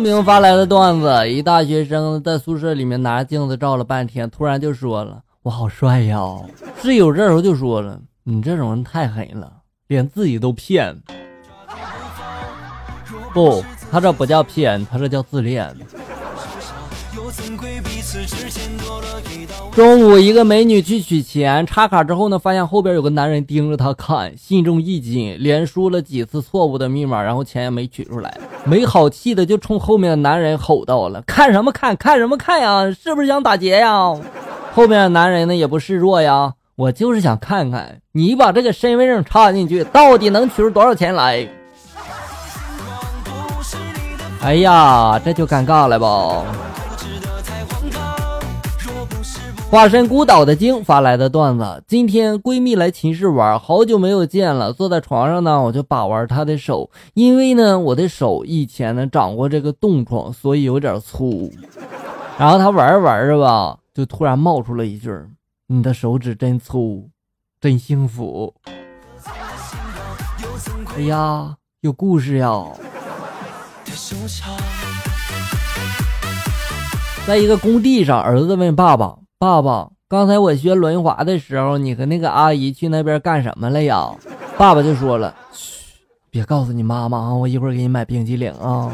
明发来的段子：一大学生在宿舍里面拿着镜子照了半天，突然就说了：“我好帅呀！”室友这时候就说了：“你这种人太狠了，连自己都骗。”不，他这不叫骗，他这叫自恋。中午，一个美女去取钱，插卡之后呢，发现后边有个男人盯着她看，心中一紧，连输了几次错误的密码，然后钱也没取出来，没好气的就冲后面的男人吼道了：“看什么看？看什么看呀？是不是想打劫呀？”后面的男人呢也不示弱呀：“我就是想看看你把这个身份证插进去，到底能取出多少钱来。”哎呀，这就尴尬了吧。化身孤岛的鲸发来的段子：今天闺蜜来寝室玩，好久没有见了。坐在床上呢，我就把玩她的手，因为呢，我的手以前呢长过这个冻疮，所以有点粗。然后她玩着玩着吧，就突然冒出了一句：“你的手指真粗，真幸福。”哎呀，有故事呀！在一个工地上，儿子问爸爸。爸爸，刚才我学轮滑的时候，你和那个阿姨去那边干什么了呀？爸爸就说了：“嘘，别告诉你妈妈啊，我一会儿给你买冰激凌啊。”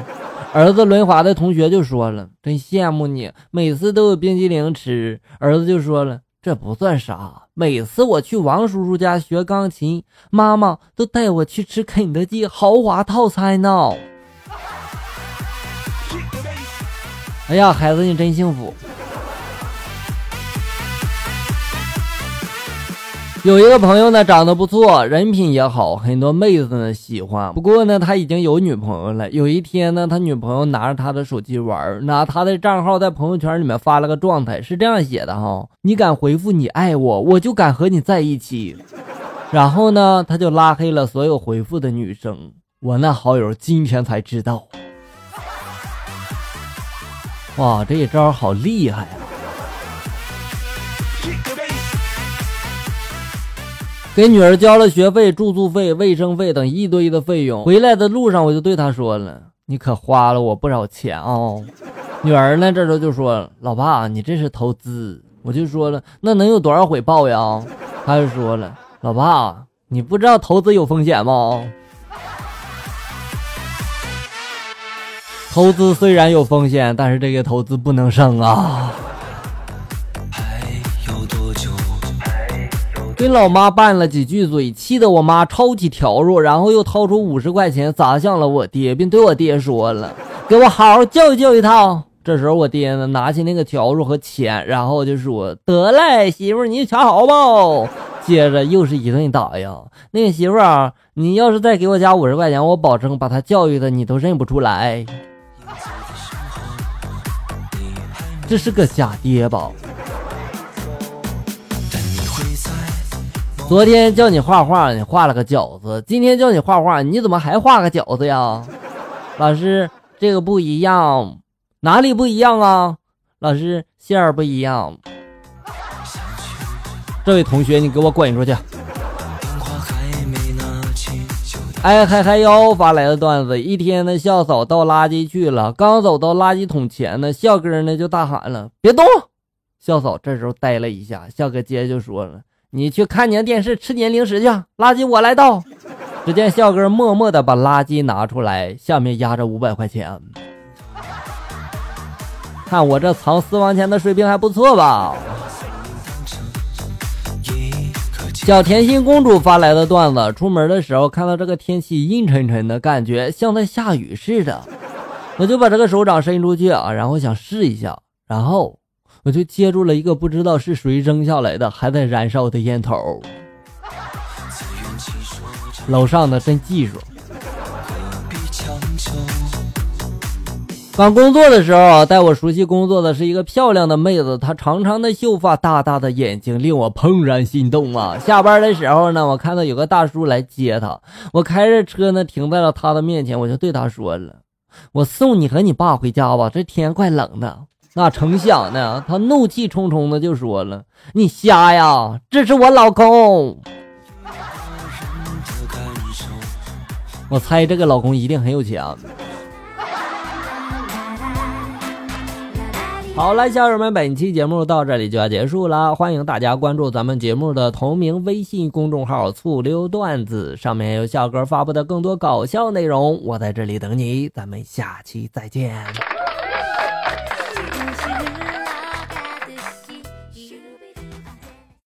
儿子轮滑的同学就说了：“真羡慕你，每次都有冰激凌吃。”儿子就说了：“这不算啥，每次我去王叔叔家学钢琴，妈妈都带我去吃肯德基豪华套餐呢。”哎呀，孩子，你真幸福。有一个朋友呢，长得不错，人品也好，很多妹子呢喜欢。不过呢，他已经有女朋友了。有一天呢，他女朋友拿着他的手机玩，拿他的账号在朋友圈里面发了个状态，是这样写的哈：你敢回复你爱我，我就敢和你在一起。然后呢，他就拉黑了所有回复的女生。我那好友今天才知道，哇，这一招好厉害啊！给女儿交了学费、住宿费、卫生费等一堆的费用。回来的路上，我就对她说了：“你可花了我不少钱哦。”女儿呢，这时候就说：“老爸，你这是投资。”我就说了：“那能有多少回报呀？”她就说了：“老爸，你不知道投资有风险吗？投资虽然有风险，但是这个投资不能省啊。”跟老妈拌了几句嘴，气得我妈抄起笤帚，然后又掏出五十块钱砸向了我爹，并对我爹说了：“给我好好教育教育他。”这时候我爹呢，拿起那个笤帚和钱，然后就说：“得嘞，媳妇，你瞧好不？”接着又是一顿打呀。那个媳妇啊，你要是再给我加五十块钱，我保证把他教育的你都认不出来。这是个假爹吧？昨天叫你画画，你画了个饺子；今天叫你画画，你怎么还画个饺子呀？老师，这个不一样，哪里不一样啊？老师，馅儿不一样。这位同学，你给我滚出去！哎嗨嗨哟，发来的段子：一天呢，校嫂倒垃圾去了，刚走到垃圾桶前呢，校哥呢就大喊了：“别动！”校嫂这时候呆了一下，校哥接着就说了。你去看你电视，吃点零食去。垃圾我来倒。只见笑哥默默的把垃圾拿出来，下面压着五百块钱。看我这藏私房钱的水平还不错吧？小甜心公主发来的段子：出门的时候看到这个天气阴沉沉的，感觉像在下雨似的，我就把这个手掌伸出去啊，然后想试一下，然后。我就接住了一个不知道是谁扔下来的还在燃烧的烟头，楼上的真技术。刚工作的时候啊，带我熟悉工作的是一个漂亮的妹子，她长长的秀发，大大的眼睛，令我怦然心动啊！下班的时候呢，我看到有个大叔来接她，我开着车呢停在了他的面前，我就对他说了：“我送你和你爸回家吧，这天怪冷的。”那成想呢？他怒气冲冲的就说了：“你瞎呀！这是我老公。”我猜这个老公一定很有钱。好了，小友们，本期节目到这里就要结束了。欢迎大家关注咱们节目的同名微信公众号“醋溜段子”，上面有笑哥发布的更多搞笑内容。我在这里等你，咱们下期再见。